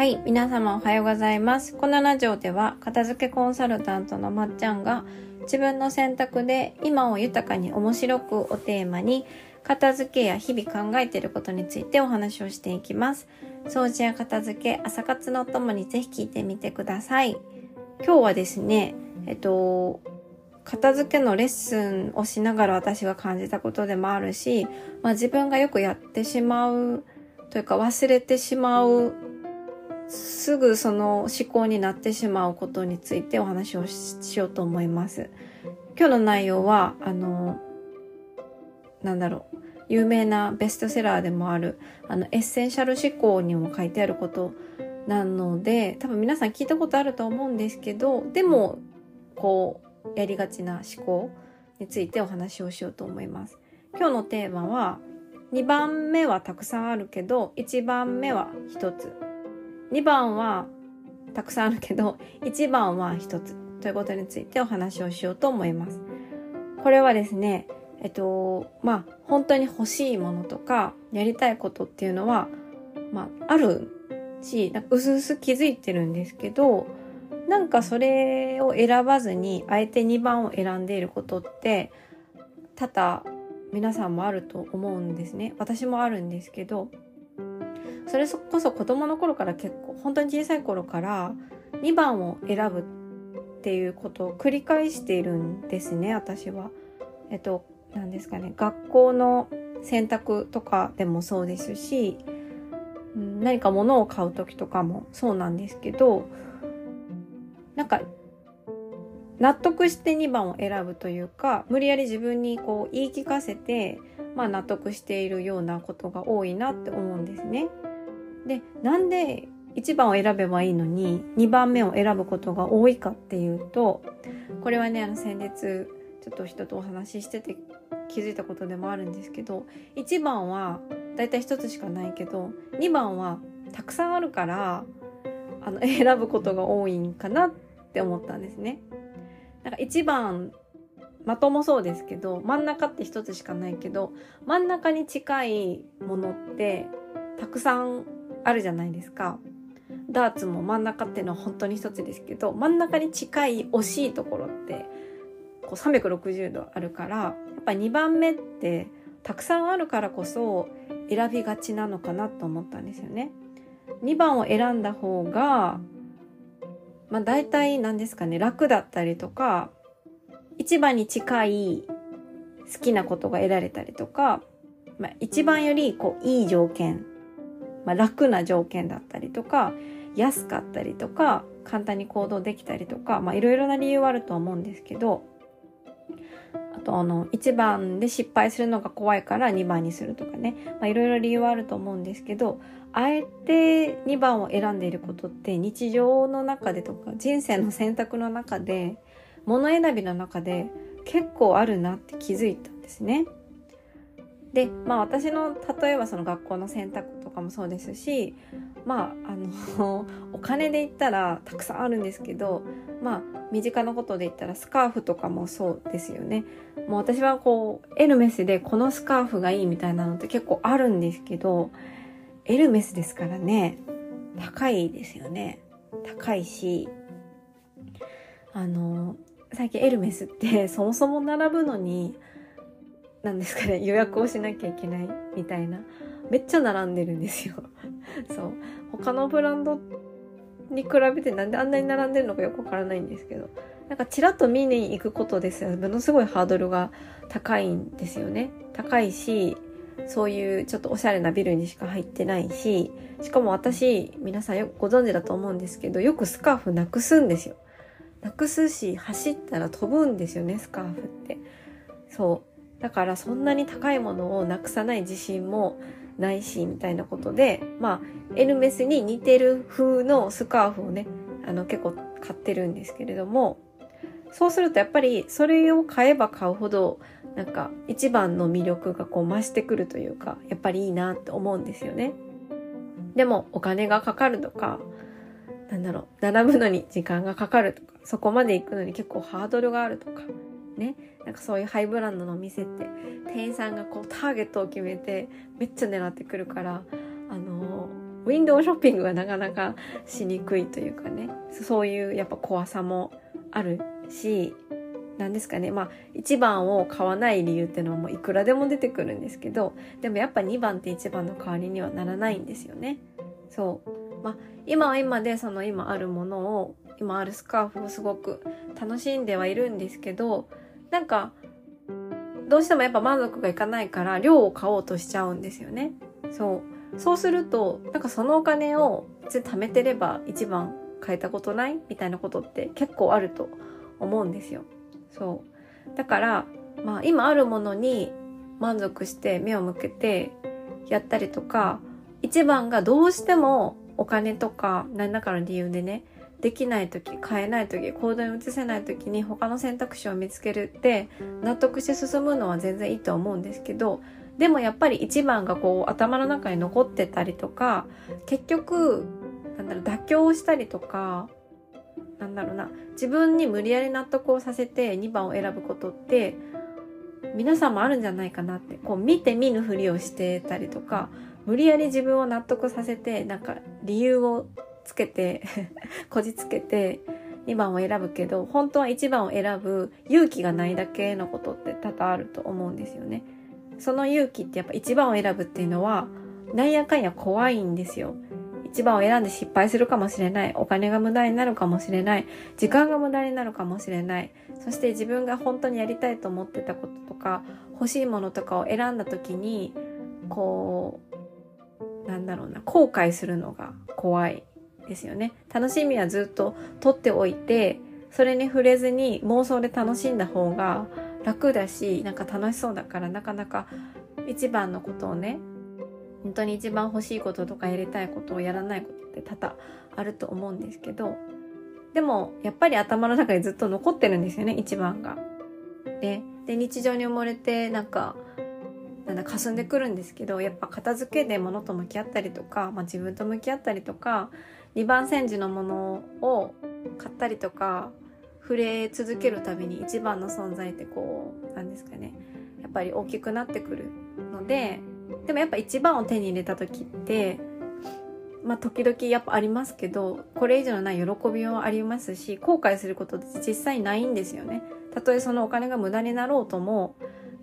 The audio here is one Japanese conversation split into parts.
はい、皆様おはようございます。このラジオでは、片付けコンサルタントのまっちゃんが、自分の選択で今を豊かに面白くをテーマに、片付けや日々考えていることについてお話をしていきます。掃除や片付け、朝活のともにぜひ聞いてみてください。今日はですね、えっと、片付けのレッスンをしながら私が感じたことでもあるし、まあ、自分がよくやってしまうというか忘れてしまうすぐその思考になってしまうことについてお話をしようと思います。今日の内容は、あの、なんだろう、有名なベストセラーでもある、あの、エッセンシャル思考にも書いてあることなので、多分皆さん聞いたことあると思うんですけど、でも、こう、やりがちな思考についてお話をしようと思います。今日のテーマは、2番目はたくさんあるけど、1番目は1つ2番はたくさんあるけど、1番は1つということについてお話をしようと思います。これはですね、えっと、まあ、本当に欲しいものとか、やりたいことっていうのは、まあ、あるし、なんかうすうす気づいてるんですけど、なんかそれを選ばずに、あえて2番を選んでいることって、多々皆さんもあると思うんですね。私もあるんですけど、それこそ子供の頃から結構本当に小さい頃から2番を選ぶっていうことを繰り返しているんですね私は。えっと何ですかね学校の選択とかでもそうですし何か物を買う時とかもそうなんですけどなんか納得して2番を選ぶというか無理やり自分にこう言い聞かせて、まあ、納得しているようなことが多いなって思うんですね。でなんで1番を選べばいいのに2番目を選ぶことが多いかっていうとこれはねあの先日ちょっと人とお話ししてて気づいたことでもあるんですけど1番はだいたい1つしかないけど2番はたくさんあるからあの 選ぶことが多いんかなって思ったんですね。なんか1番的もそうですけど真ん中って1つしかないけど真ん中に近いものってたくさんあるじゃないですか。ダーツも真ん中っていうのは本当に一つですけど真ん中に近い惜しいところってこう360度あるからやっぱ2番目ってたくさんあるからこそ選びがちなのかなと思ったんですよね。2番を選んだ方がまあ大体何ですかね楽だったりとか一番に近い好きなことが得られたりとか、まあ、一番よりこういい条件まあ、楽な条件だったりとか安かったりとか簡単に行動できたりとかいろいろな理由はあると思うんですけどあとあの1番で失敗するのが怖いから2番にするとかねいろいろ理由はあると思うんですけどあえて2番を選んでいることって日常の中でとか人生の選択の中で物選びの中で結構あるなって気づいたんですね。でまあ私の例えばその学校の選択とかもそうですしまああの お金で言ったらたくさんあるんですけどまあ身近なことで言ったらスカーフとかもそうですよね。もう私はこうエルメスでこのスカーフがいいみたいなのって結構あるんですけどエルメスですからね高いですよね。高いしあの最近エルメスってそもそも並ぶのになんですかね予約をしなきゃいけないみたいな。めっちゃ並んでるんですよ。そう。他のブランドに比べてなんであんなに並んでるのかよくわからないんですけど。なんかちらっと見に行くことですよ。ものすごいハードルが高いんですよね。高いしそういうちょっとおしゃれなビルにしか入ってないししかも私皆さんよくご存知だと思うんですけどよくスカーフなくすんですよ。なくすし走ったら飛ぶんですよねスカーフって。そう。だからそんなに高いものをなくさない自信もないしみたいなことでまあエルメスに似てる風のスカーフをねあの結構買ってるんですけれどもそうするとやっぱりそれを買えば買うほどなんか一番の魅力がこう増してくるというかやっぱりいいなって思うんですよね。でもお金がかかるとかなんだろう並ぶのに時間がかかるとかそこまで行くのに結構ハードルがあるとかねなんかそういうハイブランドのお店って店員さんがこうターゲットを決めてめっちゃ狙ってくるからあのウィンドウショッピングがなかなかしにくいというかね、そういうやっぱ怖さもあるし、なんですかね。まあ、1番を買わない理由っていうのはもういくらでも出てくるんですけど、でもやっぱ2番って1番の代わりにはならないんですよね。そう。まあ、今は今でその今あるものを、今あるスカーフをすごく楽しんではいるんですけど、なんか、どうしてもやっぱ満足がいかないから量を買おうとしちゃうんですよね。そう。そうすると、なんかそのお金を貯めてれば一番買えたことないみたいなことって結構あると思うんですよ。そう。だから、まあ今あるものに満足して目を向けてやったりとか、一番がどうしてもお金とか何らかの理由でね、できない時、買えない時、行動に移せない時に他の選択肢を見つけるって納得して進むのは全然いいと思うんですけど、でもやっぱり一番がこう頭の中に残ってたりとか、結局、なんだろう、妥協したりとか、なんだろうな、自分に無理やり納得をさせて2番を選ぶことって、皆さんもあるんじゃないかなって、こう見て見ぬふりをしてたりとか、無理やり自分を納得させて、なんか理由をつけて こじつけて、2番を選ぶけど、本当は1番を選ぶ勇気がないだけのことって多々あると思うんですよね。その勇気ってやっぱ1番を選ぶっていうのは、なんやかんや怖いんですよ。一番を選んで失敗するかもしれない。お金が無駄になるかもしれない。時間が無駄になるかもしれない。そして自分が本当にやりたいと思ってたこととか、欲しいものとかを選んだ時に、こう、なんだろうな、後悔するのが怖いですよね。楽しみはずっと取っておいて、それに触れずに妄想で楽しんだ方が楽だし、なんか楽しそうだからなかなか一番のことをね、本当に一番欲しいこととかやりたいことをやらないことって多々あると思うんですけど、でもやっぱり頭の中にずっと残ってるんですよね、一番が。で、で日常に埋もれてなんか、なんだ、霞んでくるんですけど、やっぱ片付けで物と向き合ったりとか、まあ、自分と向き合ったりとか、二番煎じのものを買ったりとか、触れ続けるたびに一番の存在ってこう、なんですかね、やっぱり大きくなってくるので、でもやっぱ一番を手に入れた時って、まあ時々やっぱありますけど、これ以上のない喜びはありますし、後悔することって実際ないんですよね。たとえそのお金が無駄になろうとも、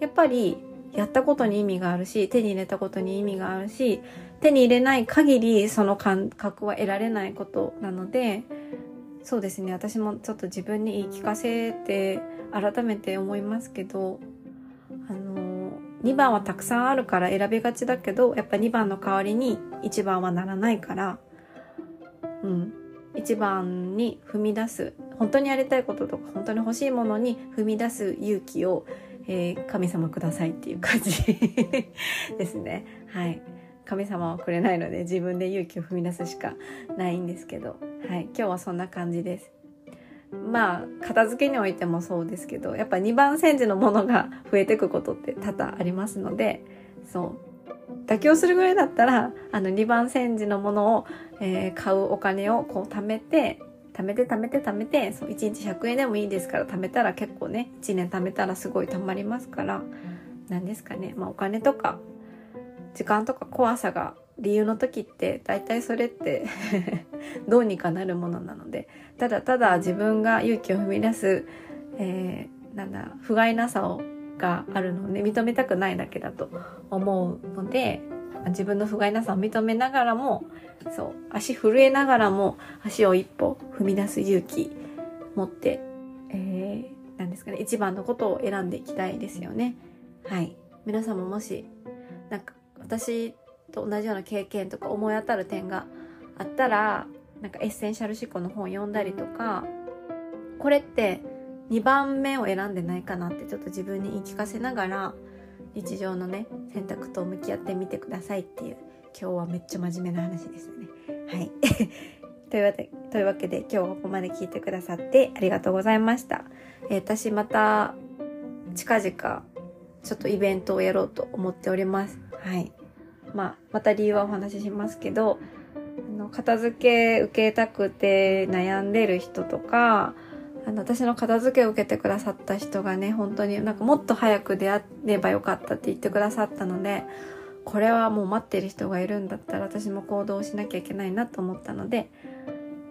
やっぱりやったことに意味があるし、手に入れたことに意味があるし、手に入れない限りその感覚は得られないことなので、そうですね、私もちょっと自分に言い聞かせて改めて思いますけど、あの2番はたくさんあるから選びがちだけど、やっぱ2番の代わりに1番はならないから、うん。1番に踏み出す。本当にやりたいこととか、本当に欲しいものに踏み出す勇気を、えー、神様くださいっていう感じですね。はい。神様はくれないので自分で勇気を踏み出すしかないんですけど、はい。今日はそんな感じです。まあ片付けにおいてもそうですけどやっぱ2番煎じのものが増えてくことって多々ありますのでそう妥協するぐらいだったらあの2番煎じのものを、えー、買うお金をこう貯めて貯めて貯めて貯めてそう1日100円でもいいですから貯めたら結構ね1年貯めたらすごい貯まりますから何ですかねまあお金とか時間とか怖さが理由の時って大体それって どうにかなるものなのでただただ自分が勇気を踏み出す、えー、なんだ不甲斐なさをがあるので、認めたくないだけだと思うので自分の不甲斐なさを認めながらもそう足震えながらも足を一歩踏み出す勇気持って、えー、なんですかね一番のことを選んでいきたいですよね。はい。皆さんももしなんか私と同じような経験とか思い当たる点があったらなんかエッセンシャル思考の本読んだりとかこれって2番目を選んでないかなってちょっと自分に言い聞かせながら日常のね選択と向き合ってみてくださいっていう今日はめっちゃ真面目な話ですよね。はい。というわけというわけで今日はここまで聞いてくださってありがとうございました。えー、私また近々ちょっとイベントをやろうと思っております。はい。まあ、また理由はお話ししますけど、あの片付け受けたくて悩んでる人とか、あの、私の片付けを受けてくださった人がね、本当になんかもっと早く出会えばよかったって言ってくださったので、これはもう待ってる人がいるんだったら私も行動しなきゃいけないなと思ったので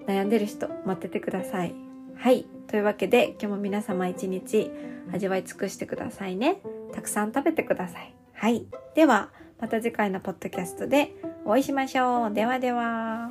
悩んでる人待っててくださいはいというわけで今日も皆様一日味わい尽くしてくださいねたくさん食べてください。はい。ではまた次回のポッドキャストでお会いしましょう。ではでは。